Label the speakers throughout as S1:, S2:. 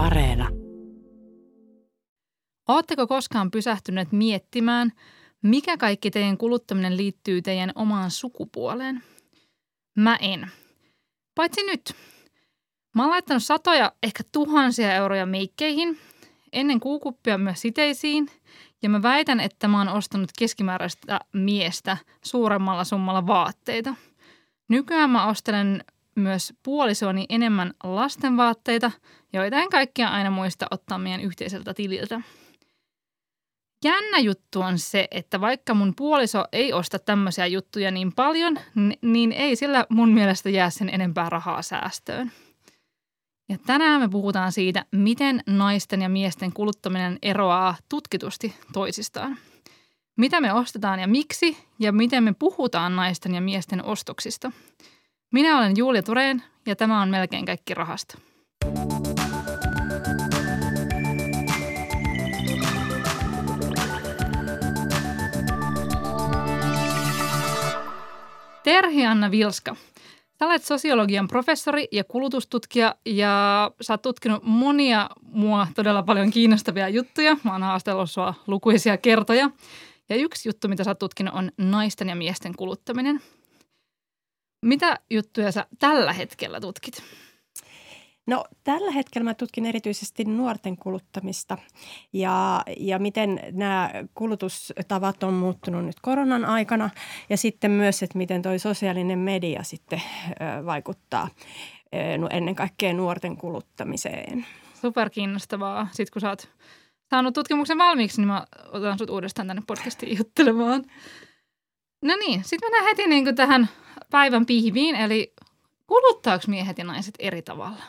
S1: Areena.
S2: Oletteko koskaan pysähtyneet miettimään, mikä kaikki teidän kuluttaminen liittyy teidän omaan sukupuoleen? Mä en. Paitsi nyt. Mä oon laittanut satoja, ehkä tuhansia euroja meikkeihin, ennen kuukuppia myös siteisiin, ja mä väitän, että mä oon ostanut keskimääräistä miestä suuremmalla summalla vaatteita. Nykyään mä ostelen myös puolisoani enemmän lastenvaatteita, joita en kaikkia aina muista ottaa meidän yhteiseltä tililtä. Jännä juttu on se, että vaikka mun puoliso ei osta tämmöisiä juttuja niin paljon, niin ei sillä mun mielestä jää sen enempää rahaa säästöön. Ja tänään me puhutaan siitä, miten naisten ja miesten kuluttaminen eroaa tutkitusti toisistaan. Mitä me ostetaan ja miksi, ja miten me puhutaan naisten ja miesten ostoksista. Minä olen Julia Tureen, ja tämä on melkein kaikki rahasta. Terhi Anna Vilska. Sä olet sosiologian professori ja kulutustutkija ja sä oot tutkinut monia mua todella paljon kiinnostavia juttuja. Mä oon haastellut sua lukuisia kertoja. Ja yksi juttu, mitä sä oot tutkinut, on naisten ja miesten kuluttaminen. Mitä juttuja sä tällä hetkellä tutkit?
S3: No tällä hetkellä mä tutkin erityisesti nuorten kuluttamista ja, ja miten nämä kulutustavat on muuttunut nyt koronan aikana ja sitten myös, että miten toi sosiaalinen media sitten vaikuttaa ennen kaikkea nuorten kuluttamiseen.
S2: Super kiinnostavaa. Sitten kun sä oot saanut tutkimuksen valmiiksi, niin mä otan sut uudestaan tänne podcastiin juttelemaan. No niin, sitten mennään heti niin kuin tähän päivän pihviin, eli kuluttaako miehet ja naiset eri tavalla?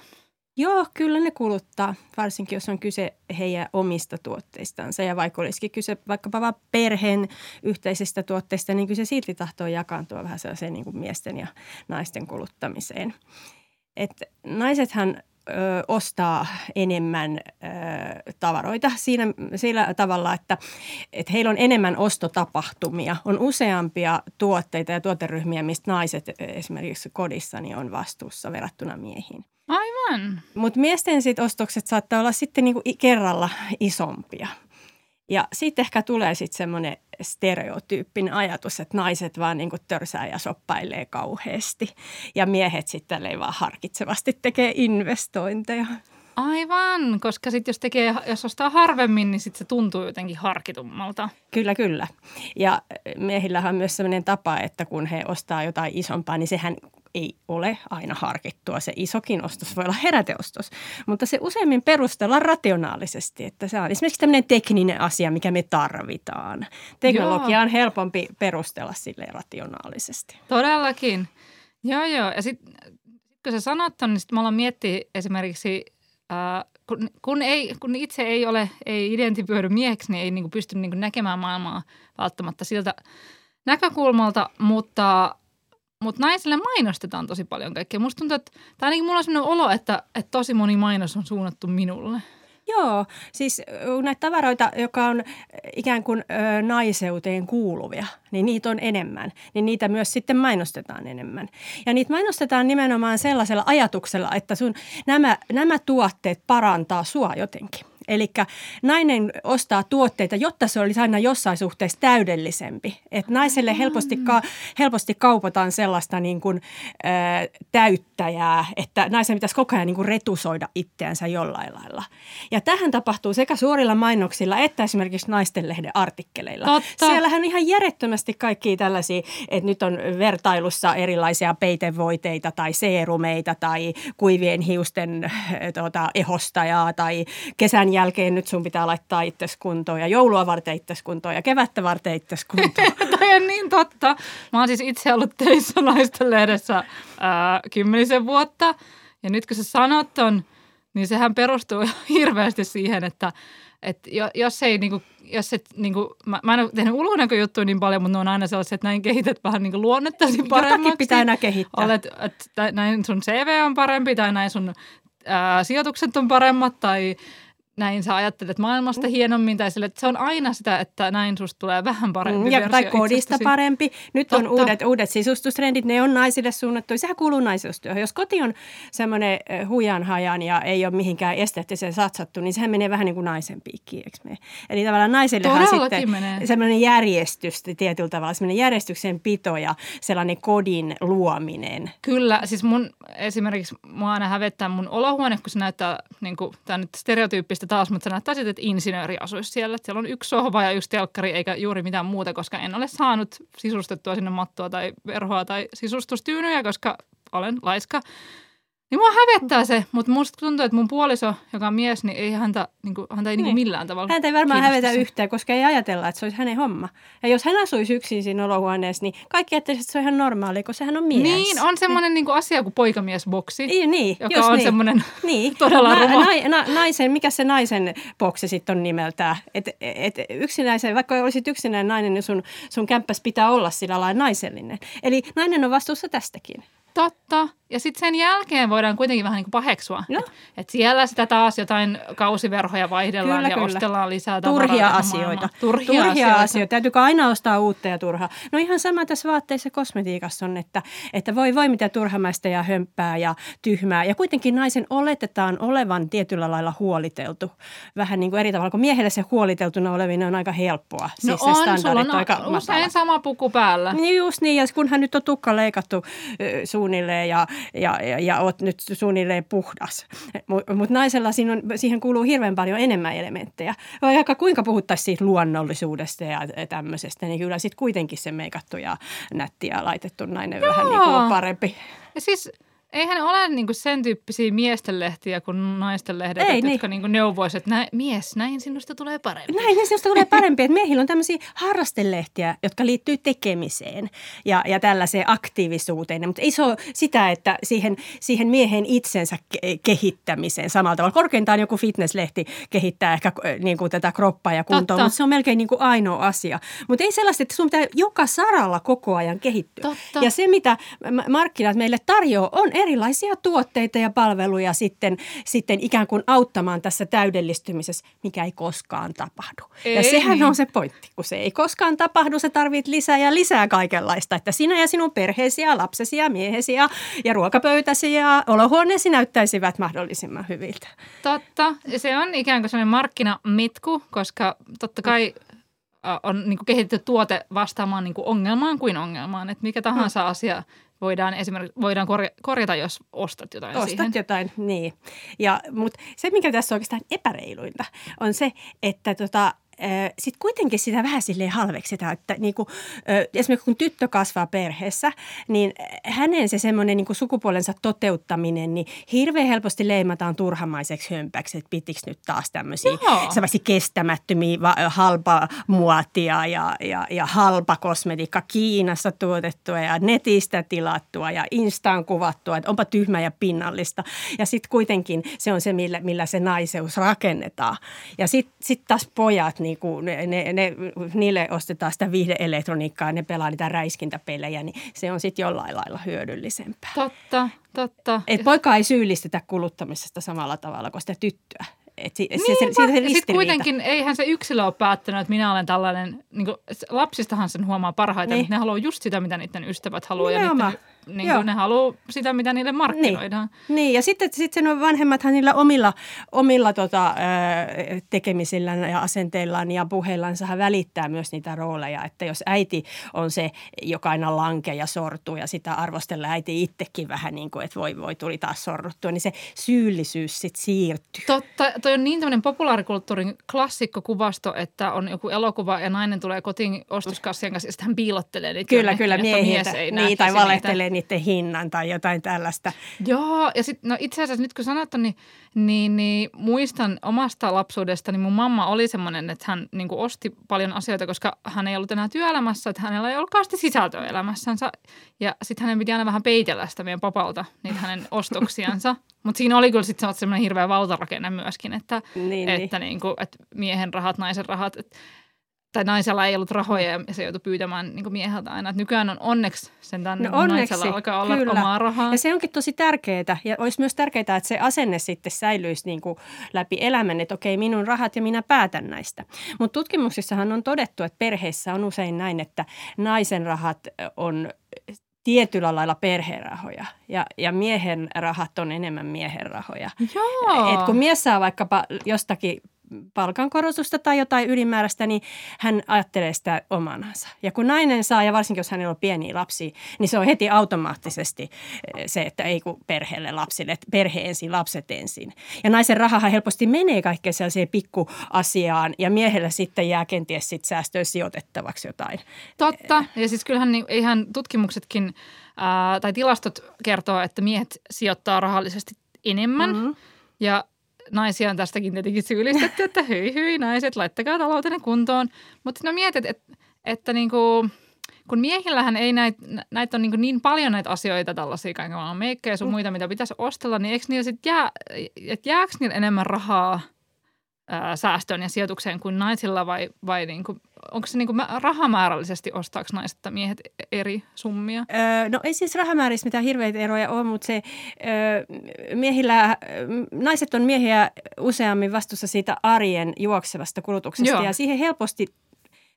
S3: Joo, kyllä ne kuluttaa, varsinkin jos on kyse heidän omista tuotteistansa. Ja vaikka olisikin kyse vaikkapa vain perheen yhteisistä tuotteista, niin kyllä se silti tahtoo jakaantua vähän sellaiseen niin kuin miesten ja naisten kuluttamiseen. Et naisethan ö, ostaa enemmän ö, tavaroita siinä, sillä tavalla, että, että heillä on enemmän ostotapahtumia. On useampia tuotteita ja tuoteryhmiä, mistä naiset esimerkiksi kodissa niin on vastuussa verrattuna miehiin.
S2: Aivan.
S3: Mutta miesten sit ostokset saattaa olla sitten niinku kerralla isompia. Ja sitten ehkä tulee sitten semmoinen stereotyyppinen ajatus, että naiset vaan niinku törsää ja soppailee kauheasti. Ja miehet sitten vaan harkitsevasti tekee investointeja.
S2: Aivan, koska sitten jos, tekee, jos ostaa harvemmin, niin sitten se tuntuu jotenkin harkitummalta.
S3: Kyllä, kyllä. Ja miehillähän on myös sellainen tapa, että kun he ostaa jotain isompaa, niin sehän ei ole aina harkittua. Se isokin ostos voi olla heräteostos, mutta se useimmin perustellaan rationaalisesti, että se on esimerkiksi tämmöinen tekninen asia, mikä me tarvitaan. Teknologia joo. on helpompi perustella sille rationaalisesti.
S2: Todellakin. Joo, joo. Ja sitten kun sä sanot on, niin sitten me ollaan miettiä esimerkiksi, äh, kun, kun, ei, kun itse ei ole, ei identifioidu mieheksi, niin ei niin kuin pysty niin kuin näkemään maailmaa välttämättä siltä näkökulmalta, mutta mutta naisille mainostetaan tosi paljon kaikkea. Musta tuntuu, että, tai ainakin mulla on sellainen olo, että, että tosi moni mainos on suunnattu minulle.
S3: Joo, siis näitä tavaroita, joka on ikään kuin ö, naiseuteen kuuluvia, niin niitä on enemmän. Niin niitä myös sitten mainostetaan enemmän. Ja niitä mainostetaan nimenomaan sellaisella ajatuksella, että sun nämä, nämä tuotteet parantaa sua jotenkin. Eli nainen ostaa tuotteita, jotta se olisi aina jossain suhteessa täydellisempi. Että naiselle helposti, ka- helposti kaupataan sellaista niin kuin, ä, täyttäjää, että naisen pitäisi koko ajan niin kuin retusoida itseänsä jollain lailla. Ja tähän tapahtuu sekä suorilla mainoksilla että esimerkiksi naistenlehden artikkeleilla. Totta. Siellähän on ihan järjettömästi kaikki tällaisia, että nyt on vertailussa erilaisia peitevoiteita tai seerumeita tai kuivien hiusten tuota, ehostajaa tai kesän jälkeen nyt sun pitää laittaa itsesi kuntoon ja joulua varten itsesi kuntoon ja kevättä varten itsesi kuntoon.
S2: Toi on niin totta. Mä oon siis itse ollut töissä naisten lehdessä ää, kymmenisen vuotta ja nyt kun sä sanot ton, niin sehän perustuu hirveästi siihen, että et jos ei niinku, jos et, niinku, mä, mä en ole tehnyt ulkonäköjuttuja niin paljon, mutta ne on aina sellaisia, että näin kehität vähän niinku luonnettasi paremmaksi.
S3: Jotakin pitää enää kehittää.
S2: Olet, että näin sun CV on parempi tai näin sun ää, sijoitukset on paremmat tai näin sä ajattelet maailmasta
S3: Mm.
S2: hienommin tai sille, että se on aina sitä, että näin susta tulee vähän parempi
S3: Mm, ja, tai kodista
S2: itsestäsi.
S3: parempi. Nyt on
S2: Totta.
S3: uudet, uudet sisustustrendit, ne on naisille suunnattu. Sehän kuuluu naisuustyöhön. Jos koti on semmoinen eh, hujan hajan ja ei ole mihinkään esteettiseen satsattu, niin sehän menee vähän niin kuin naisen piikkiin, eikö mene? Eli tavallaan naisillehan
S2: Todellakin
S3: sitten
S2: menee.
S3: semmoinen järjestys tietyllä tavalla, semmoinen järjestyksen pito ja sellainen kodin luominen.
S2: Kyllä, siis mun esimerkiksi mua aina hävettää mun olohuone, kun se näyttää, niin kuin, tämä on nyt stereotyyppistä taas, mutta se näyttää että insinööri asuisi siellä. Että siellä on yksi sohva ja yksi telkkari eikä juuri mitään muuta, koska en ole saanut sisustettua sinne mattoa tai verhoa tai sisustustyynyjä, koska olen laiska. Niin mua hävettää se, mutta musta tuntuu, että mun puoliso, joka on mies, niin ei häntä, niin kuin, häntä ei niin.
S3: Niin.
S2: millään tavalla
S3: Häntä ei varmaan hävetä
S2: se.
S3: yhtään, koska ei ajatella, että se olisi hänen homma. Ja jos hän asuisi yksin siinä olohuoneessa, niin kaikki ajattelisivat, että se on ihan normaali, koska sehän on mies.
S2: Niin, on semmoinen niin kuin asia kuin poikamiesboksi,
S3: Niin, niin
S2: joka on
S3: niin.
S2: semmoinen
S3: Niin.
S2: Todella
S3: na,
S2: ruma.
S3: na, na, naisen, mikä se naisen boksi sitten on nimeltään? Et, et yksinäisen, vaikka olisit yksinäinen nainen, niin sun, sun kämppäs pitää olla sillä lailla naisellinen. Eli nainen on vastuussa tästäkin.
S2: Totta. Ja sitten sen jälkeen voidaan kuitenkin vähän niin kuin paheksua.
S3: No.
S2: Että et siellä sitä taas jotain kausiverhoja vaihdellaan
S3: Kyllä,
S2: ja
S3: kyllä.
S2: ostellaan lisää tavaraa
S3: Turhia asioita.
S2: Turhia,
S3: Turhia
S2: asioita.
S3: asioita. Täytyykö aina ostaa uutta ja turhaa? No ihan sama tässä vaatteissa kosmetiikassa on, että, että voi voi mitä turhamaista ja hömppää ja tyhmää. Ja kuitenkin naisen oletetaan olevan tietyllä lailla huoliteltu. Vähän niin kuin eri tavalla, kun miehelle se huoliteltuna olevinen on aika helppoa.
S2: No
S3: siis se
S2: on, sulla
S3: standardit
S2: on
S3: aika
S2: usein
S3: matalat.
S2: sama puku päällä.
S3: Niin just niin, ja kunhan nyt on tukka leikattu ö, suunnilleen ja, ja, ja, ja oot nyt suunnilleen puhdas. Mutta mut naisella siinä on, siihen kuuluu hirveän paljon enemmän elementtejä. Vaikka kuinka puhuttaisiin siitä luonnollisuudesta ja tämmöisestä, niin kyllä sitten kuitenkin se meikattu ja nätti ja laitettu nainen vähän niin kuin
S2: Joo.
S3: on parempi.
S2: Ja siis eihän ole niinku sen tyyppisiä miesten lehtiä kuin naisten lehdet,
S3: Ei
S2: et,
S3: niin.
S2: jotka niinku neuvoisivat, että nä, mies, näin sinusta tulee parempi.
S3: Näin, niin sinusta tulee parempi, että miehillä on tämmöisiä harrastelehtiä, jotka liittyy tekemiseen ja, ja tällaiseen aktiivisuuteen. Mutta ei se ole sitä, että siihen, siihen miehen itsensä ke- kehittämiseen samalla tavalla. Korkeintaan joku fitnesslehti kehittää ehkä niin kuin tätä kroppaa ja kuntoa,
S2: Totta.
S3: mutta se on melkein niin kuin ainoa asia. Mutta ei sellaista, että sun pitää joka saralla koko ajan kehittyä.
S2: Totta.
S3: Ja se, mitä ma- markkinat meille tarjoaa, on erilaisia tuotteita ja palveluja sitten, sitten ikään kuin auttamaan tässä täydellistymisessä, mikä ei koskaan tapahdu. ja
S2: Ei
S3: sehän
S2: niin.
S3: on se pointti, kun se ei koskaan tapahdu, se tarvit lisää ja lisää kaikenlaista. Että sinä ja sinun perheesi ja lapsesi ja miehesi ja, ja ruokapöytäsi ja olohuoneesi näyttäisivät mahdollisimman hyviltä.
S2: Totta. Ja se on ikään kuin sellainen markkinamitku, koska totta kai ä, on niin kuin kehitetty tuote vastaamaan niin kuin ongelmaan kuin ongelmaan. Että mikä tahansa asia voidaan esimerkiksi voidaan korja- korjata, jos ostat jotain
S3: Ostat
S2: siihen.
S3: jotain, niin. Ja, mutta se, mikä tässä on oikeastaan epäreiluinta, on se, että tota, sitten kuitenkin sitä vähän silleen halveksitaan, että niinku, ö, esimerkiksi kun tyttö kasvaa perheessä, niin hänen se semmoinen niinku sukupuolensa toteuttaminen, niin hirveän helposti leimataan turhamaiseksi hömpäksi, että pitikö nyt taas tämmöisiä sellaisia kestämättömiä va- halpa muotia ja, ja, ja halpa kosmetiikka Kiinassa tuotettua ja netistä tilattua ja instaan kuvattua, että onpa tyhmä ja pinnallista. Ja sitten kuitenkin se on se, millä, millä se naiseus rakennetaan. Ja sitten sit taas pojat, niin kuin ne, ne, ne, niille ostetaan sitä viihdeelektroniikkaa ja ne pelaa niitä räiskintäpelejä, niin se on sitten jollain lailla hyödyllisempää.
S2: Totta, totta.
S3: Et poikaa ei syyllistetä kuluttamisesta samalla tavalla kuin sitä tyttöä. Et si, se, se, siitä se
S2: Ja sitten kuitenkin eihän se yksilö ole päättänyt, että minä olen tällainen, niin kuin, lapsistahan sen huomaa parhaiten,
S3: Niin.
S2: että ne haluaa just sitä, mitä niiden ystävät haluaa. Ja
S3: Nimenomaan.
S2: niiden, niin kuin, ne haluaa sitä, mitä niille markkinoidaan.
S3: Niin, niin ja sitten sit sen vanhemmathan niillä omilla, omilla tota, tekemisillään ja asenteillaan ja puheillaan välittää myös niitä rooleja. Että jos äiti on se, joka aina lankee ja sortuu ja sitä arvostellaan äiti itsekin vähän niin kuin, että voi voi tuli taas sorruttua, niin se syyllisyys sitten siirtyy.
S2: Totta, toi on niin tämmöinen populaarikulttuurin klassikkokuvasto, että on joku elokuva ja nainen tulee kotiin ostoskassien kanssa ja sitten hän piilottelee niitä
S3: Kyllä, kyllä
S2: että
S3: miehiltä.
S2: mies ei
S3: Niin, tai
S2: niitä.
S3: valehtelee niiden hinnan tai jotain tällaista.
S2: Joo, ja sitten no itse asiassa nyt kun sanot, niin, niin, niin muistan omasta lapsuudesta, niin mun mamma oli semmoinen, että hän niin kuin osti paljon asioita, koska hän ei ollut enää työelämässä, että hänellä ei ollutkaan sitä sisältöä elämässänsä. Ja sitten hänen piti aina vähän peitellä sitä meidän papalta, niitä hänen ostoksiansa. Mutta siinä oli kyllä sitten semmoinen hirveä valtarakenne myöskin, että,
S3: Niin,
S2: että, niin kuin, että miehen rahat, naisen rahat. Että tai naisella ei ollut rahoja ja se joutui pyytämään niin mieheltä aina. Et nykyään on onneksi sen tämän
S3: No onneksi,
S2: naisella alkaa olla
S3: kyllä.
S2: omaa rahaa.
S3: Ja se onkin tosi tärkeää ja olisi myös tärkeää, että se asenne sitten säilyisi niin kuin läpi elämän, että okei minun rahat ja minä päätän näistä. Mutta tutkimuksissahan on todettu, että perheissä on usein näin, että naisen rahat on tietyllä lailla perherahoja ja, ja miehen rahat on enemmän miehen rahoja.
S2: Joo.
S3: Et kun mies saa vaikkapa jostakin palkankorotusta tai jotain ylimääräistä, niin hän ajattelee sitä omanansa. Ja kun nainen saa, ja varsinkin jos hänellä on pieniä lapsia, niin se on heti automaattisesti eh, se, että ei kun perheelle lapsille, että perhe ensin, lapset ensin. Ja naisen rahahan helposti menee kaikkeen sellaiseen pikkuasiaan, ja miehellä sitten jää kenties sitten säästöön sijoitettavaksi jotain.
S2: Totta. Ja siis kyllähän niin, eihän tutkimuksetkin ää, tai tilastot kertoo, että miehet sijoittaa rahallisesti enemmän.
S3: Mm-hmm.
S2: Ja naisia on tästäkin tietenkin syyllistetty, että hyi hyi naiset, laittakaa taloutenne kuntoon. Mutta no mietit, että, että niinku, kun miehillähän ei näitä näit on niin, niin paljon näitä asioita, tällaisia kaiken maailman meikkejä sun muita, mitä pitäisi ostella, niin eikö niillä sitten jää, että jääkö niillä enemmän rahaa ää, säästöön ja sijoitukseen kuin naisilla vai, vai niinku, onko se niinku rahamäärällisesti ostaako naiset tai miehet eri summia?
S3: Öö, no ei siis rahamäärissä mitään hirveitä eroja ole, mutta se öö, miehillä, naiset on miehiä useammin vastuussa siitä arjen juoksevasta kulutuksesta
S2: Joo.
S3: ja siihen helposti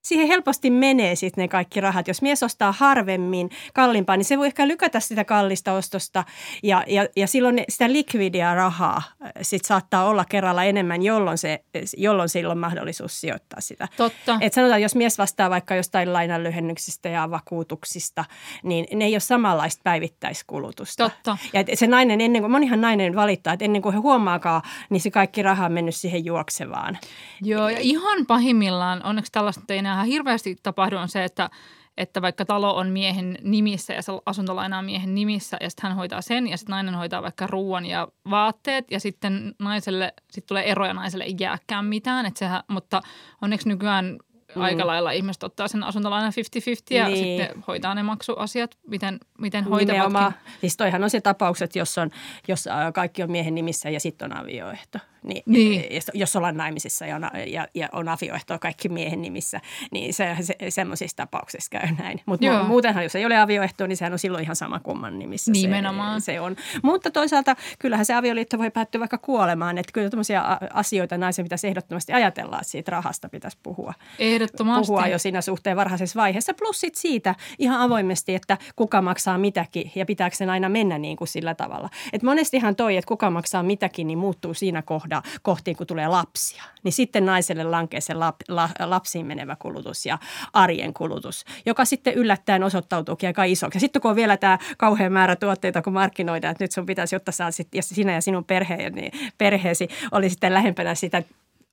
S3: siihen helposti menee sitten ne kaikki rahat. Jos mies ostaa harvemmin kalliimpaa, niin se voi ehkä lykätä sitä kallista ostosta ja, ja, ja silloin sitä likvidia rahaa sit saattaa olla kerralla enemmän, jolloin, se, jolloin sillä on mahdollisuus sijoittaa sitä.
S2: Totta.
S3: Et sanotaan, jos mies vastaa vaikka jostain lainanlyhennyksistä ja vakuutuksista, niin ne ei ole samanlaista päivittäiskulutusta.
S2: Totta.
S3: Ja se nainen, ennen kuin, monihan nainen valittaa, että ennen kuin he huomaakaan, niin se kaikki raha on mennyt siihen juoksevaan.
S2: Joo, ja ihan pahimmillaan, onneksi tällaista ei enää hirveästi tapahdu, on se, että, että vaikka talo on miehen nimissä ja se asuntolaina on miehen nimissä ja sitten hän hoitaa sen ja sitten nainen hoitaa vaikka ruoan ja vaatteet ja sitten naiselle, sitten tulee eroja naiselle ei jääkään mitään, että sehän, mutta onneksi nykyään mm. aika lailla ihmiset ottaa sen asuntolainan 50-50 ja
S3: Niin.
S2: sitten hoitaa ne maksuasiat, miten, miten hoitavatkin.
S3: Nimenomaan. Siis toihan on se tapaukset, jos, on, jos äh, kaikki on miehen nimissä ja sitten on avioehto. Niin,
S2: Niin.
S3: Jos, jos ollaan naimisissa ja on, ja, ja on avioehtoa kaikki miehen nimissä, niin se, se, semmoisissa tapauksissa käy näin. Mutta muutenhan, jos ei ole avioehtoa, niin sehän on silloin ihan sama kumman nimissä
S2: Nimenomaan.
S3: Se, se on. Mutta toisaalta kyllähän se avioliitto voi päättyä vaikka kuolemaan. Että kyllä tämmöisiä asioita naisen pitäisi ehdottomasti ajatella, että siitä rahasta pitäisi puhua
S2: Ehdottomasti.
S3: puhua jo siinä suhteen varhaisessa vaiheessa. Plus sit siitä ihan avoimesti, että kuka maksaa mitäkin ja pitääkö sen aina mennä niin kuin sillä tavalla. Et monestihan toi, että kuka maksaa mitäkin, niin muuttuu siinä kohda, kohtiin, kun tulee lapsia. Niin sitten naiselle lankee se lap, la, lapsiin menevä kulutus ja arjen kulutus, joka sitten yllättäen osoittautuukin aika isoksi. Ja sitten kun on vielä tämä kauhean määrä tuotteita, kun markkinoidaan, että nyt sun pitäisi, jotta sä sit, ja sinä ja sinun perhe, niin perheesi oli sitten lähempänä sitä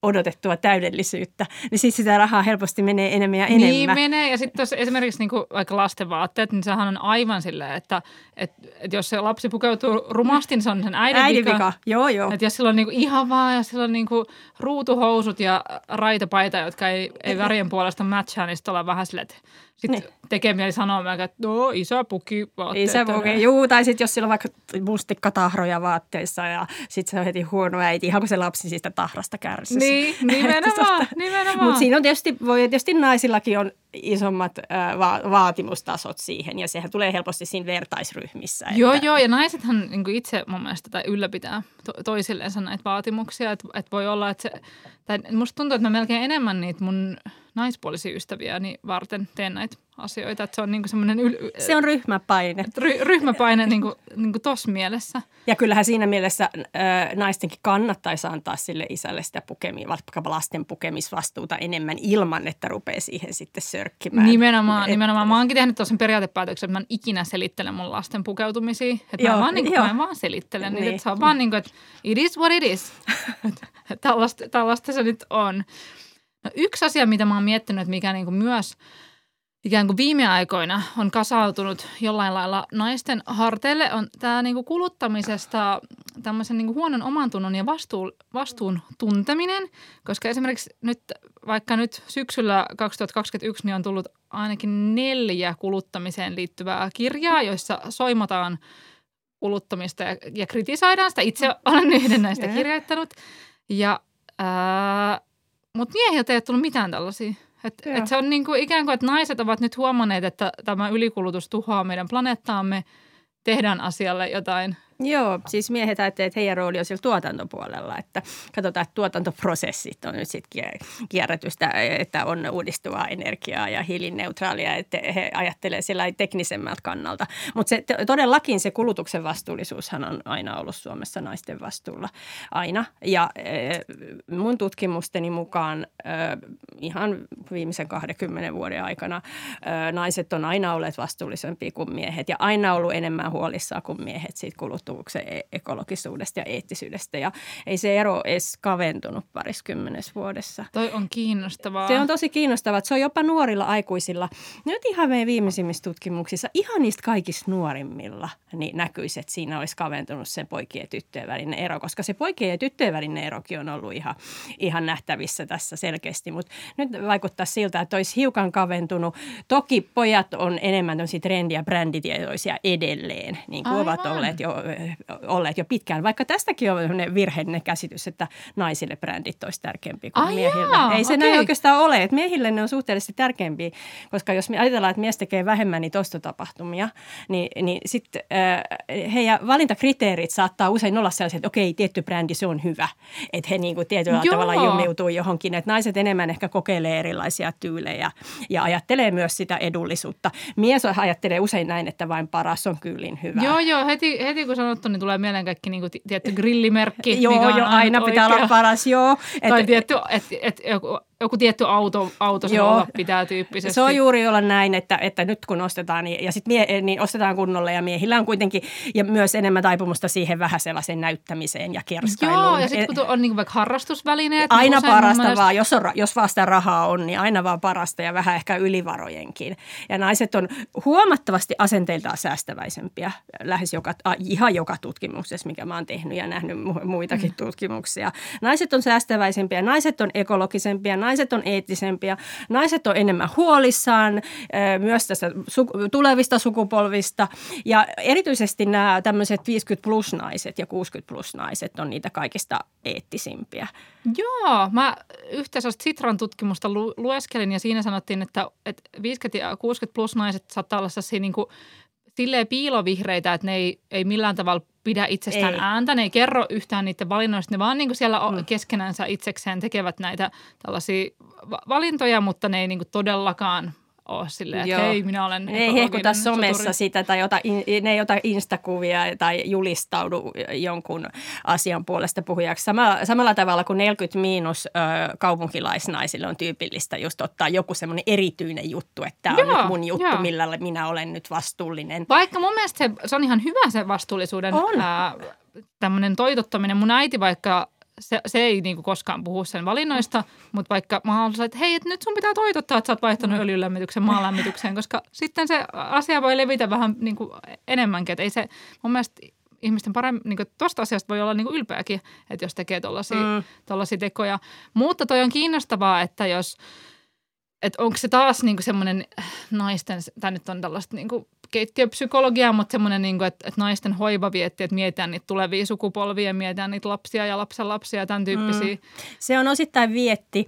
S3: odotettua täydellisyyttä, niin sitten sitä rahaa helposti menee enemmän ja enemmän.
S2: Niin menee. Ja sitten esimerkiksi niinku vaikka lasten vaatteet, niin sehän on aivan silleen, että et, et jos se lapsi pukeutuu rumasti, niin se on sen äidin,
S3: Äidin
S2: vika.
S3: vika, joo joo.
S2: Et jos sillä on niinku ihan vaan ja sillä on niinku ruutuhousut ja raitapaita, jotka ei, ei värien puolesta matchaa, niin sitten ollaan vähän silleen, että sit
S3: Niin.
S2: tekee mieli sanoa, että no isä puki vaatteet.
S3: Se voi, juu, tai sitten jos sillä on vaikka mustikkatahroja vaatteissa ja sitten se on heti huono äiti, ihan kun se lapsi siitä tahrasta kärsisi.
S2: Niin, nimenomaan, nimenomaan.
S3: Mutta siinä on tietysti, voi tietysti naisillakin on isommat äh, va- vaatimustasot siihen ja sehän tulee helposti siinä vertaisryhmissä.
S2: Joo,
S3: että,
S2: joo, ja naisethan niin itse mun mielestä tai ylläpitää to- toisillensa näitä vaatimuksia, että et voi olla, että se, tai musta tuntuu, että mä melkein enemmän niitä mun naispuolisia ystäviäni varten teen näitä asioita, että se on niin semmoinen yl-
S3: Se on ryhmäpaine.
S2: ry- ryhmäpaine niin kuin, niin kuin tossa mielessä.
S3: Ja kyllähän siinä mielessä äh, naistenkin kannattaisi antaa sille isälle sitä pukemia, vaikka lasten pukemisvastuuta enemmän ilman, että rupeaa siihen sitten sörkkimään.
S2: Nimenomaan,
S3: Et-
S2: nimenomaan. Mä oonkin tehnyt tuossa periaatepäätöksen, että mä en ikinä selittele mun lasten pukeutumisia. Että
S3: Joo,
S2: mä, vaan, niin kuin, mä en vaan selittele niitä.
S3: Niin.
S2: Että se on vaan niin kuin, että it is what it is. Tällaista, tällaista se nyt on. No, yksi asia, mitä mä oon miettinyt, että mikä niin kuin myös ikään kuin viime aikoina on kasautunut jollain lailla naisten harteille, on tämä niin kuin kuluttamisesta tämmöisen niin kuin huonon omantunnon ja vastuun, vastuun tunteminen. Koska esimerkiksi nyt, vaikka nyt syksyllä 2021 niin on tullut ainakin neljä kuluttamiseen liittyvää kirjaa, joissa soimataan kuluttamista ja, ja kritisoidaan sitä. Itse olen yhden näistä kirjoittanut. Ja, ää, mutta miehiltä ei ole tullut mitään tällaisia. Et, et se on niin kuin ikään kuin, että naiset ovat nyt huomanneet, että tämä ylikulutus tuhoaa meidän planeettaamme, tehdään asialle jotain –
S3: Joo, siis miehet ajattelevat, että heidän rooli on siellä tuotantopuolella, että katsotaan, että tuotantoprosessit on nyt sitten kierrätystä, että on uudistuvaa energiaa ja hiilineutraalia, että he ajattelevat sillä teknisemmältä kannalta. Mutta se, todellakin se kulutuksen vastuullisuushan on aina ollut Suomessa naisten vastuulla aina. Ja mun tutkimusteni mukaan ihan viimeisen 20 vuoden aikana naiset on aina olleet vastuullisempia kuin miehet ja aina ollut enemmän huolissaan kuin miehet siitä kulutuksesta ulottuvuuksen e- ekologisuudesta ja eettisyydestä. Ja ei se ero edes kaventunut pariskymmenes vuodessa.
S2: Toi on kiinnostavaa.
S3: Se on tosi kiinnostavaa. Se on jopa nuorilla aikuisilla. Nyt ihan meidän viimeisimmissä tutkimuksissa, ihan niistä kaikista nuorimmilla, niin näkyisi, että siinä olisi kaventunut sen poikien ja tyttöjen välinen ero. Koska se poikien ja tyttöjen välinen erokin on ollut ihan, ihan nähtävissä tässä selkeästi. Mutta nyt vaikuttaa siltä, että olisi hiukan kaventunut. Toki pojat on enemmän tämmöisiä trendi- ja bränditietoisia edelleen, niin kuin Aivan. ovat olleet jo olleet jo pitkään, vaikka tästäkin on virheellinen käsitys, että naisille brändit olisi tärkeämpiä kuin Ai miehille. Jaa, Ei se okay. näin oikeastaan ole, että miehille ne on suhteellisesti tärkeämpiä, koska jos me ajatellaan, että mies tekee vähemmän niitä ostotapahtumia, niin, niin sitten äh, heidän valintakriteerit saattaa usein olla sellaiset, että okei, tietty brändi, se on hyvä. Että he niin kuin tietyllä Joo. tavalla jumiutuu johonkin, että naiset enemmän ehkä kokeilee erilaisia tyylejä ja ajattelee myös sitä edullisuutta. Mies ajattelee usein näin, että vain paras on kyllin hyvä.
S2: Joo, joo, heti, heti kun sanottu, niin tulee mieleen kaikki niin kuin, tietty grillimerkki.
S3: joo, joo, aina pitää olla paras, joo.
S2: Tai et, tietty, että et, joku joku tietty auto, auto Joo. olla pitää tyyppisesti.
S3: Se on juuri olla näin, että, että nyt kun ostetaan, niin, ja sitten mie, niin ostetaan kunnolla ja miehillä on kuitenkin ja myös enemmän taipumusta siihen vähän sellaisen näyttämiseen ja kerskailuun.
S2: Joo, ja sitten kun on niin vaikka harrastusvälineet.
S3: Niin aina niin parasta mielestä... vaan, jos, on, jos vasta rahaa on, niin aina vaan parasta ja vähän ehkä ylivarojenkin. Ja naiset on huomattavasti asenteiltaan säästäväisempiä lähes joka, ihan joka tutkimuksessa, mikä mä oon tehnyt ja nähnyt muitakin mm. tutkimuksia. Naiset on säästäväisempiä, naiset on ekologisempia, naiset on eettisempiä, naiset on enemmän huolissaan myös tästä tulevista sukupolvista ja erityisesti nämä tämmöiset 50 plus naiset ja 60 plus naiset on niitä kaikista eettisimpiä.
S2: Joo, mä yhteensä Sitran tutkimusta lu- lueskelin ja siinä sanottiin, että, että 50 ja 60 plus naiset saattaa olla sellaisia niin kuin silleen piilovihreitä, että ne ei, ei millään tavalla pidä itsestään ei. ääntä, ne ei kerro yhtään niiden valinnoista, ne vaan niin kuin siellä mm. keskenänsä itsekseen tekevät näitä tällaisia valintoja, mutta ne ei niin kuin todellakaan ole silleen, että Joo. hei, minä olen
S3: Ne ei hehkuta somessa soturi. sitä tai ota, ne ei ota instakuvia tai julistaudu jonkun asian puolesta puhujaksi. Samalla, samalla tavalla kuin 40 miinus ö, kaupunkilaisnaisille on tyypillistä just ottaa joku semmoinen erityinen juttu, että tämä on nyt mun juttu, joo. millä minä olen nyt vastuullinen.
S2: Vaikka mun mielestä se, se on ihan hyvä se vastuullisuuden on. Ää, tämmöinen toitottaminen. Mun äiti vaikka se, se ei niin kuin koskaan puhu sen valinnoista, mutta vaikka mä haluaisin, että hei, että nyt sun pitää toitottaa, että sä oot vaihtanut mm. öljylämmityksen maalämmitykseen, koska sitten se asia voi levitä vähän niin kuin enemmänkin. Että ei se, mun mielestä ihmisten paremmin, niin tuosta asiasta voi olla niin ylpeäkin, että jos tekee tuollaisia mm. tekoja. Mutta toi on kiinnostavaa, että jos, että onko se taas niin kuin semmoinen naisten, tai nyt on tällaista niin kuin keittiöpsykologiaa, mutta semmoinen, niin että, että naisten hoiva vietti, että mietitään niitä tulevia sukupolvia, mietitään niitä lapsia ja lapsenlapsia ja tämän tyyppisiä. Mm.
S3: Se on osittain vietti,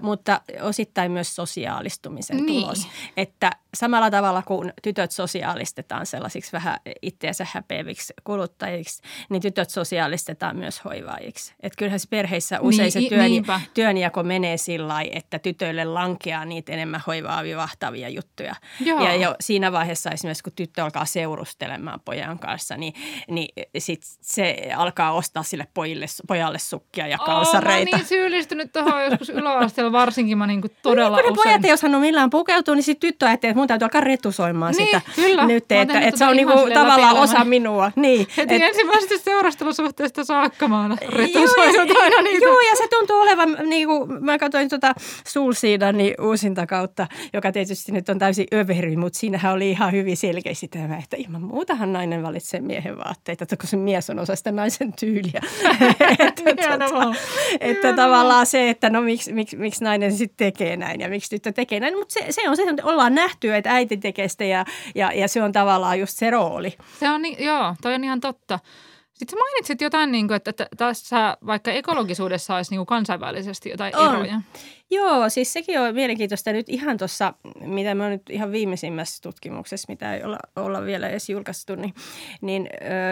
S3: mutta osittain myös sosiaalistumisen niin. tulos. Että samalla tavalla kuin tytöt sosiaalistetaan sellaisiksi vähän itseänsä häpeäviksi kuluttajiksi, niin tytöt sosiaalistetaan myös hoivaajiksi. Että kyllähän perheissä usein niin, se työn, työnjako menee sillä lailla, että tytöille lankeaa niitä enemmän hoivaavia, vahtavia juttuja. Joo. Ja jo siinä vaiheessa esimerkiksi kun tyttö alkaa seurustelemaan pojan kanssa, niin, niin sit se alkaa ostaa sille pojille, pojalle sukkia ja kalsareita.
S2: Oh, mä niin syyllistynyt tuohon joskus yläasteella varsinkin mä niinku todella
S3: niin,
S2: usein.
S3: pojat, jos hän on millään pukeutuu, niin sitten tyttö ajattelee, että mun täytyy alkaa retusoimaan niin, sitä kyllä. nyt, että, että, että se on niinku tavallaan osa minua. Niin,
S2: Heti et, ensimmäisestä seurustelusuhteesta saakka mä oon retusoinut aina niitä.
S3: Joo, ja se tuntuu olevan, niin kuin mä katsoin tuota Sulsiidan niin uusinta kautta, joka tietysti nyt on täysin överi, mutta siinähän oli ihan hyvin selkeästi tämä, että ilman muutahan nainen valitsee miehen vaatteita, että kun se mies on osa sitä naisen tyyliä. että, tota, että tavallaan se, että no miksi, miksi, miksi nainen sitten tekee näin ja miksi tyttö tekee näin, mutta se, se on se, että ollaan nähty, että äiti tekee sitä ja, ja, ja se on tavallaan just se rooli.
S2: Se on, joo, toi on ihan totta. Sitten sä mainitsit jotain, niin kuin, että tässä vaikka ekologisuudessa olisi niin kuin kansainvälisesti jotain on. eroja.
S3: Joo, siis sekin on mielenkiintoista nyt ihan tuossa, mitä mä nyt ihan viimeisimmässä tutkimuksessa, mitä ei olla, olla vielä edes julkaistu, niin, niin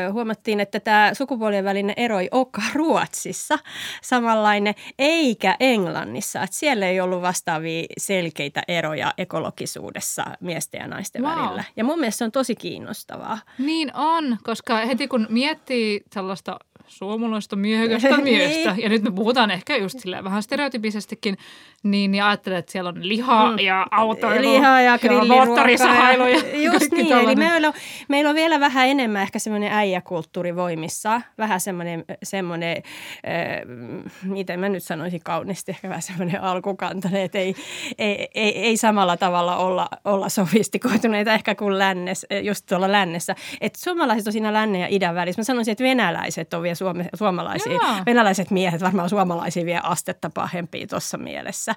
S3: ö, huomattiin, että tämä sukupuolien välinen ero ei olekaan Ruotsissa samanlainen, eikä Englannissa. Että siellä ei ollut vastaavia selkeitä eroja ekologisuudessa miesten ja naisten wow. välillä. Ja mun mielestä se on tosi kiinnostavaa.
S2: Niin on, koska heti kun miettii sellaista suomalaista miehekästä miestä, niin. ja nyt me puhutaan ehkä just silleen vähän stereotypisestikin, niin, niin ajattelen, että siellä on lihaa mm. ja autoilu
S3: lihaa ja, ja moottorisahailu. Ja just niin, tällainen. eli meillä on, meillä on vielä vähän enemmän ehkä semmoinen äijäkulttuuri voimissa, vähän semmoinen, semmoinen äh, miten mä nyt sanoisin kauniisti, ehkä vähän semmoinen alkukantainen, että ei, ei, ei, ei samalla tavalla olla, olla sofistikoituneita ehkä kuin lännes, just tuolla lännessä. Että suomalaiset on siinä lännen ja idän välissä. Mä sanoisin, että venäläiset on vielä suome, suomalaisia, Jaa. venäläiset miehet varmaan suomalaisia vielä astetta pahempia tuossa mielessä.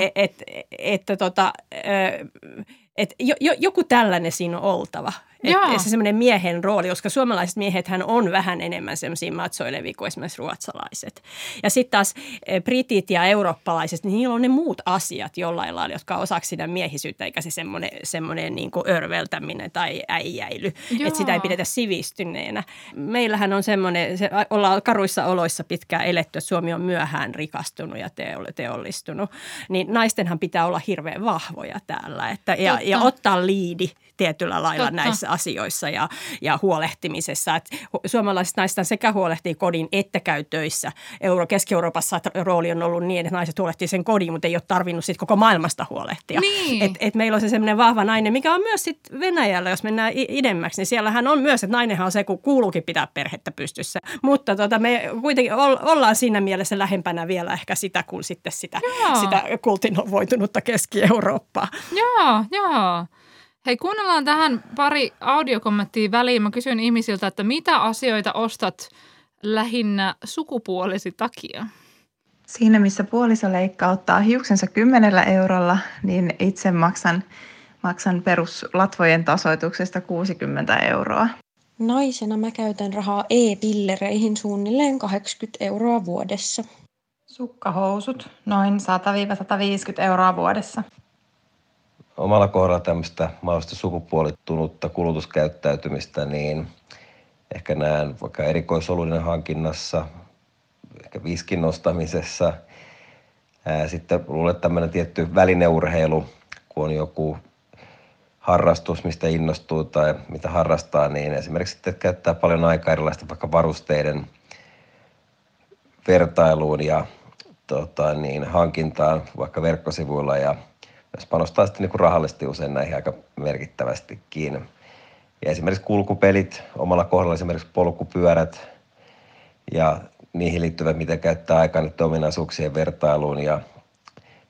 S3: Että et, et, et, tota, et jo, jo, joku tällainen siinä on oltava. Että se semmoinen miehen rooli, koska suomalaiset miehet hän on vähän enemmän semmoisia matsoilevia kuin esimerkiksi ruotsalaiset. Ja sitten taas e, britit ja eurooppalaiset, niin niillä on ne muut asiat jollain lailla, jotka on osaksi sitä miehisyyttä, eikä se semmoinen, semmoinen niin kuin örveltäminen tai äijäily. Että sitä ei pidetä sivistyneenä. Meillähän on semmoinen, se, ollaan karuissa oloissa pitkään eletty, että Suomi on myöhään rikastunut ja teollistunut. Niin naistenhan pitää olla hirveän vahvoja täällä että, ja, ja ottaa liidi tietyllä lailla Totta. näissä asioissa ja, ja huolehtimisessa. Et suomalaiset naiset sekä huolehtii kodin että käy töissä. Euro, Keski-Euroopassa rooli on ollut niin, että naiset huolehtii sen kodin, mutta ei ole tarvinnut sit koko maailmasta huolehtia.
S2: Niin.
S3: Et, et meillä on se semmoinen vahva nainen, mikä on myös sit Venäjällä, jos mennään idemmäksi, niin siellähän on myös, että nainenhan on se, kun kuuluukin pitää perhettä pystyssä. Mutta tota, me kuitenkin ollaan siinä mielessä lähempänä vielä ehkä sitä kuin sitten sitä, sitä kultinovoitunutta Keski-Eurooppaa.
S2: Joo, joo. Hei, kuunnellaan tähän pari audiokommenttia väliin. Mä kysyn ihmisiltä, että mitä asioita ostat lähinnä sukupuolesi takia?
S1: Siinä, missä puoliso leikkauttaa hiuksensa kymmenellä eurolla, niin itse maksan, maksan peruslatvojen tasoituksesta 60 euroa.
S4: Naisena mä käytän rahaa e-pillereihin suunnilleen 80 euroa vuodessa.
S1: Sukkahousut noin 100-150 euroa vuodessa
S5: omalla kohdalla tämmöistä mahdollista sukupuolittunutta kulutuskäyttäytymistä, niin ehkä näen vaikka erikoisoluiden hankinnassa, ehkä viskin nostamisessa. Sitten luulen, että tämmöinen tietty välineurheilu, kun on joku harrastus, mistä innostuu tai mitä harrastaa, niin esimerkiksi sitten käyttää paljon aikaa erilaista vaikka varusteiden vertailuun ja tota, niin, hankintaan vaikka verkkosivuilla ja jos panostaa sitten niin rahallisesti usein näihin aika merkittävästikin. Ja esimerkiksi kulkupelit, omalla kohdalla esimerkiksi polkupyörät ja niihin liittyvät, miten käyttää aikaa nyt ominaisuuksien vertailuun ja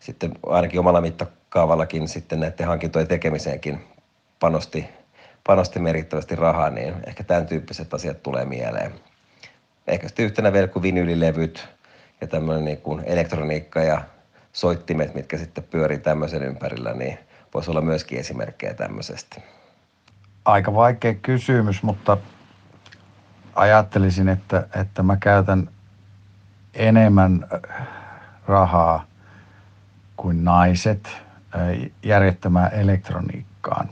S5: sitten ainakin omalla mittakaavallakin sitten näiden hankintojen tekemiseenkin panosti, panosti merkittävästi rahaa, niin ehkä tämän tyyppiset asiat tulee mieleen. Ehkä sitten yhtenä vielä kuin vinylilevyt ja tämmöinen niin kuin elektroniikka ja soittimet, mitkä sitten pyörii tämmöisen ympärillä, niin voisi olla myöskin esimerkkejä tämmöisestä.
S6: Aika vaikea kysymys, mutta ajattelisin, että, että mä käytän enemmän äh, rahaa kuin naiset äh, järjettämään elektroniikkaan,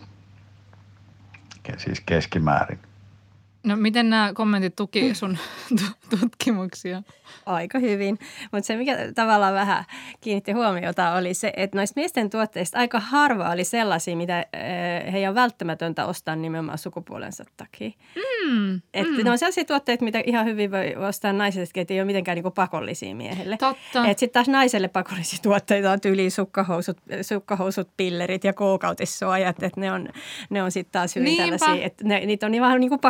S6: siis keskimäärin.
S2: No miten nämä kommentit tuki sun tutkimuksia?
S3: Aika hyvin, mutta se mikä tavallaan vähän kiinnitti huomiota oli se, että noista miesten tuotteista aika harva oli sellaisia, mitä heidän on välttämätöntä ostaa nimenomaan sukupuolensa takia. Mm, että mm. ne on sellaisia tuotteita, mitä ihan hyvin voi ostaa naisetkin, että ei ole mitenkään niinku pakollisia miehelle.
S2: Totta.
S3: Sitten taas naiselle pakollisia tuotteita on tyyliin sukkahousut, sukkahousut, pillerit ja koukautissuojat, että ne on, ne on sitten taas hyvin Niinpä. tällaisia, että ne, niitä on niin vähän niin kuin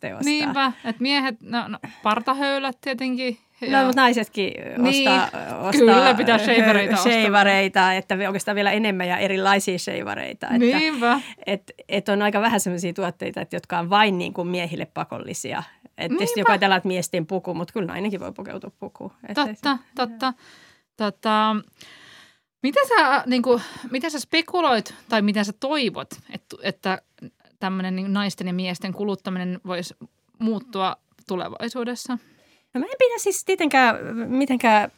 S3: pakkonaisten ostaa.
S2: Niinpä, että miehet, no, no partahöylät tietenkin
S3: No, mutta naisetkin niin, ostaa, ostaa
S2: kyllä, pitää shavereita
S3: shavereita, että oikeastaan vielä enemmän ja erilaisia shavereita. Että,
S2: Niinpä.
S3: Et, et on aika vähän sellaisia tuotteita, että, jotka on vain niin kuin miehille pakollisia. Että tietysti joku ajatellaan, että miesten puku, mutta kyllä nainenkin voi pukeutua pukuun.
S2: Totta, totta. Tota, miten, sä, niin kuin, miten sä spekuloit tai miten sä toivot, että, että tämmöinen niin naisten ja miesten kuluttaminen voisi muuttua tulevaisuudessa?
S3: No mä en pidä siis tietenkään mitenkään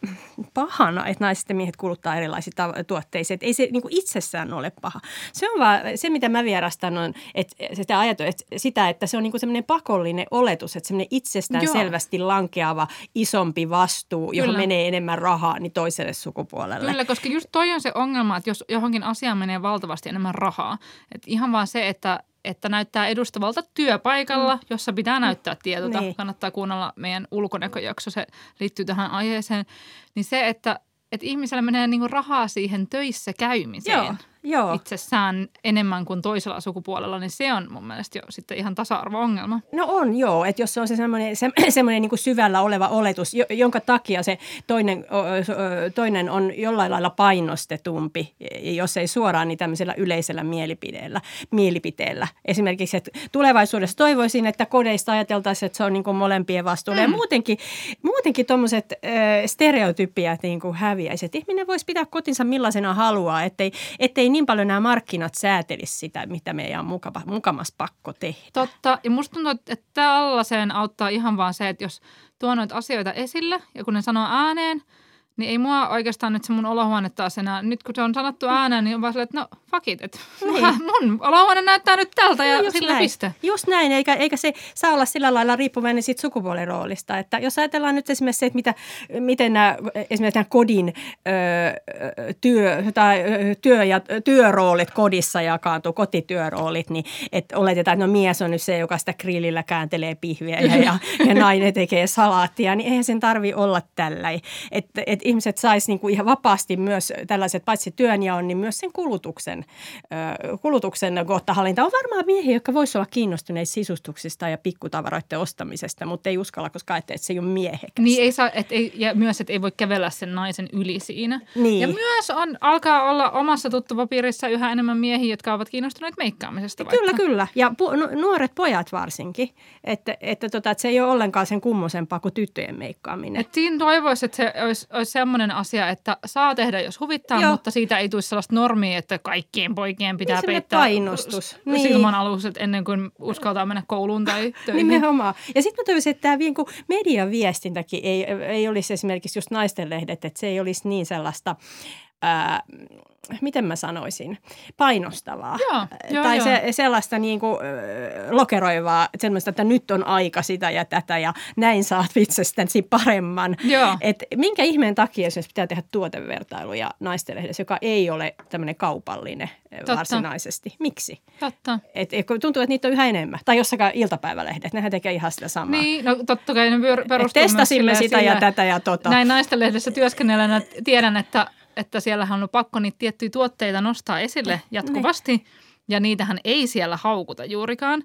S3: pahana, että naiset ja miehet kuluttaa erilaisia tuotteita. Että ei se niin itsessään ole paha. Se on vaan, se mitä mä vierastan on, että sitä ajatu, että sitä, että se on niin semmoinen pakollinen oletus, että semmoinen itsestään Joo. selvästi lankeava isompi vastuu, johon Kyllä. menee enemmän rahaa, niin toiselle sukupuolelle.
S2: Kyllä, koska just toi on se ongelma, että jos johonkin asiaan menee valtavasti enemmän rahaa, että ihan vaan se, että että näyttää edustavalta työpaikalla, mm. jossa pitää näyttää tietoa. Niin. Kannattaa kuunnella meidän ulkonäköjakso, se liittyy tähän aiheeseen. Niin se, että, että ihmisellä menee niinku rahaa siihen töissä käymiseen. Joo. Joo. itsessään enemmän kuin toisella sukupuolella, niin se on mun mielestä jo sitten ihan tasa-arvo-ongelma.
S3: No on joo, että jos se on se semmoinen, se, semmoinen niin kuin syvällä oleva oletus, jonka takia se toinen, toinen on jollain lailla painostetumpi, jos ei suoraan niin tämmöisellä yleisellä mielipiteellä. mielipiteellä. Esimerkiksi, että tulevaisuudessa toivoisin, että kodeista ajateltaisiin, että se on niin kuin molempien vastuulla. Mm. Ja muutenkin, muutenkin tuommoiset stereotypiat niin kuin häviäisi. Että ihminen voisi pitää kotinsa millaisena haluaa, ettei, ettei niin paljon nämä markkinat säätelisi sitä, mitä meidän on mukava, mukamas pakko tehdä.
S2: Totta. Ja musta tuntuu, että tällaiseen auttaa ihan vaan se, että jos tuo noita asioita esille ja kun ne sanoo ääneen – niin ei mua oikeastaan nyt se mun olohuone taas enää, nyt kun se on sanottu ääneen, niin on vaan silleen, että no fuck it, että niin. mun olohuone näyttää nyt tältä ja no, sillä näin. piste.
S3: Just näin, eikä, eikä se saa olla sillä lailla riippuvainen siitä sukupuolen roolista. Että jos ajatellaan nyt esimerkiksi se, että mitä, miten nämä, esimerkiksi nämä kodin ö, työ, tai työ ja, työroolit kodissa jakaantuu, kotityöroolit, niin että oletetaan, että no mies on nyt se, joka sitä grillillä kääntelee pihviä ja, ja, ja nainen tekee salaattia, niin eihän sen tarvi olla tällä. Että et ihmiset sais niinku ihan vapaasti myös tällaiset, paitsi työnjaon, niin myös sen kulutuksen, kulutuksen kohtahallinta. On varmaan miehiä, jotka voisivat olla kiinnostuneita sisustuksista ja pikkutavaroiden ostamisesta, mutta ei uskalla, koska ajattelee, että se ei ole miehekäs.
S2: Niin, ei saa, et ei, ja myös, että ei voi kävellä sen naisen yli siinä. Niin. Ja myös on, alkaa olla omassa tuttuvapiirissa yhä enemmän miehiä, jotka ovat kiinnostuneet meikkaamisesta.
S3: Vaikka. Kyllä, kyllä. Ja pu- nuoret pojat varsinkin. Että, että, tota, että se ei ole ollenkaan sen kummosempaa kuin tyttöjen meikkaaminen.
S2: Et siinä toivoisi, että se olisi, olisi semmoinen asia, että saa tehdä, jos huvittaa, Joo. mutta siitä ei tule sellaista normia, että kaikkien poikien pitää niin peittää
S3: painostus.
S2: Niin. silman alukset ennen kuin uskaltaa mennä kouluun tai töihin.
S3: Nimenomaan. Ja sitten mä toivoisin, että tämä niin median viestintäkin ei, ei olisi esimerkiksi just naisten lehdet, että se ei olisi niin sellaista ää, miten mä sanoisin, painostavaa.
S2: Joo, joo,
S3: tai
S2: joo.
S3: Se, sellaista niin kuin, lokeroivaa, semmoista, että nyt on aika sitä ja tätä ja näin saat itsestäsi paremman.
S2: Joo.
S3: Et minkä ihmeen takia jos pitää tehdä tuotevertailuja naistelehdessä, joka ei ole tämmöinen kaupallinen Totta. varsinaisesti. Miksi?
S2: Totta.
S3: Et, et, tuntuu, että niitä on yhä enemmän. Tai jossakaan iltapäivälehdet, nehän tekee ihan sitä samaa.
S2: Niin, no totta kai ne perustuu
S3: Testasimme sitä
S2: sille,
S3: ja tätä ja tota.
S2: Näin naistenlehdessä työskennellään, tiedän, että että siellähän on pakko niitä tiettyjä tuotteita nostaa esille niin. jatkuvasti. Ne. Ja niitähän ei siellä haukuta juurikaan.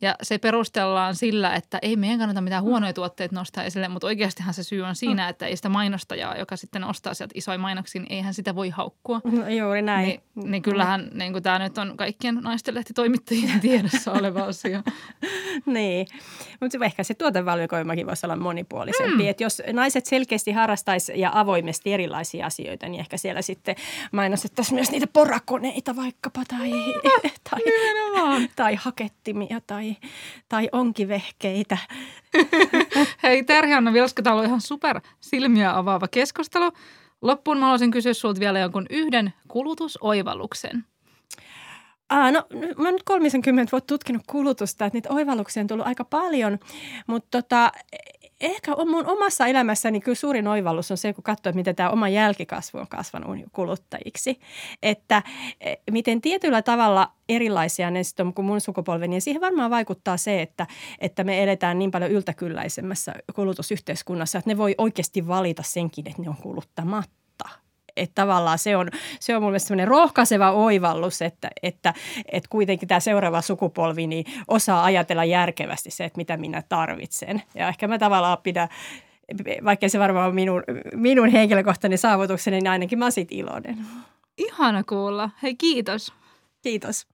S2: Ja se perustellaan sillä, että ei meidän kannata mitään huonoja tuotteita nostaa esille, mutta oikeastihan se syy on siinä, mm. että ei sitä mainostajaa, joka sitten ostaa sieltä isoja mainoksia, niin eihän sitä voi haukkua.
S3: No, juuri näin.
S2: Niin, niin kyllähän niin kuin tämä nyt on kaikkien naistenlehtitoimittajien tiedossa oleva asia.
S3: niin, mutta ehkä se tuotevalikoimakin voisi olla monipuolisempi. Mm. Että jos naiset selkeästi harrastaisi ja avoimesti erilaisia asioita, niin ehkä siellä sitten mainostettaisiin myös niitä porakoneita vaikkapa tai, tai, tai hakettimia tai tai, tai onkivehkeitä.
S2: Hei Terhi-Anna Vilska, tämä on ihan super silmiä avaava keskustelu. Loppuun mä haluaisin kysyä sinulta vielä jonkun yhden kulutusoivalluksen.
S3: Aa, no mä oon nyt 30 vuotta tutkinut kulutusta, että niitä oivalluksia on tullut aika paljon, mutta tota, ehkä mun omassa elämässäni kyllä suurin oivallus on se, kun katsoo, että miten tämä oma jälkikasvu on kasvanut kuluttajiksi. Että e, miten tietyllä tavalla erilaisia ne sitten on kuin mun sukupolveni. Ja siihen varmaan vaikuttaa se, että, että me eletään niin paljon yltäkylläisemmässä kulutusyhteiskunnassa, että ne voi oikeasti valita senkin, että ne on kuluttamatta että tavallaan se on, se on mun mielestä semmoinen rohkaiseva oivallus, että, että, että kuitenkin tämä seuraava sukupolvi niin osaa ajatella järkevästi se, että mitä minä tarvitsen. Ja ehkä mä tavallaan pidän vaikka se varmaan on minun, minun henkilökohtainen saavutukseni, niin ainakin mä oon iloinen.
S2: Ihana kuulla. Hei kiitos.
S3: Kiitos.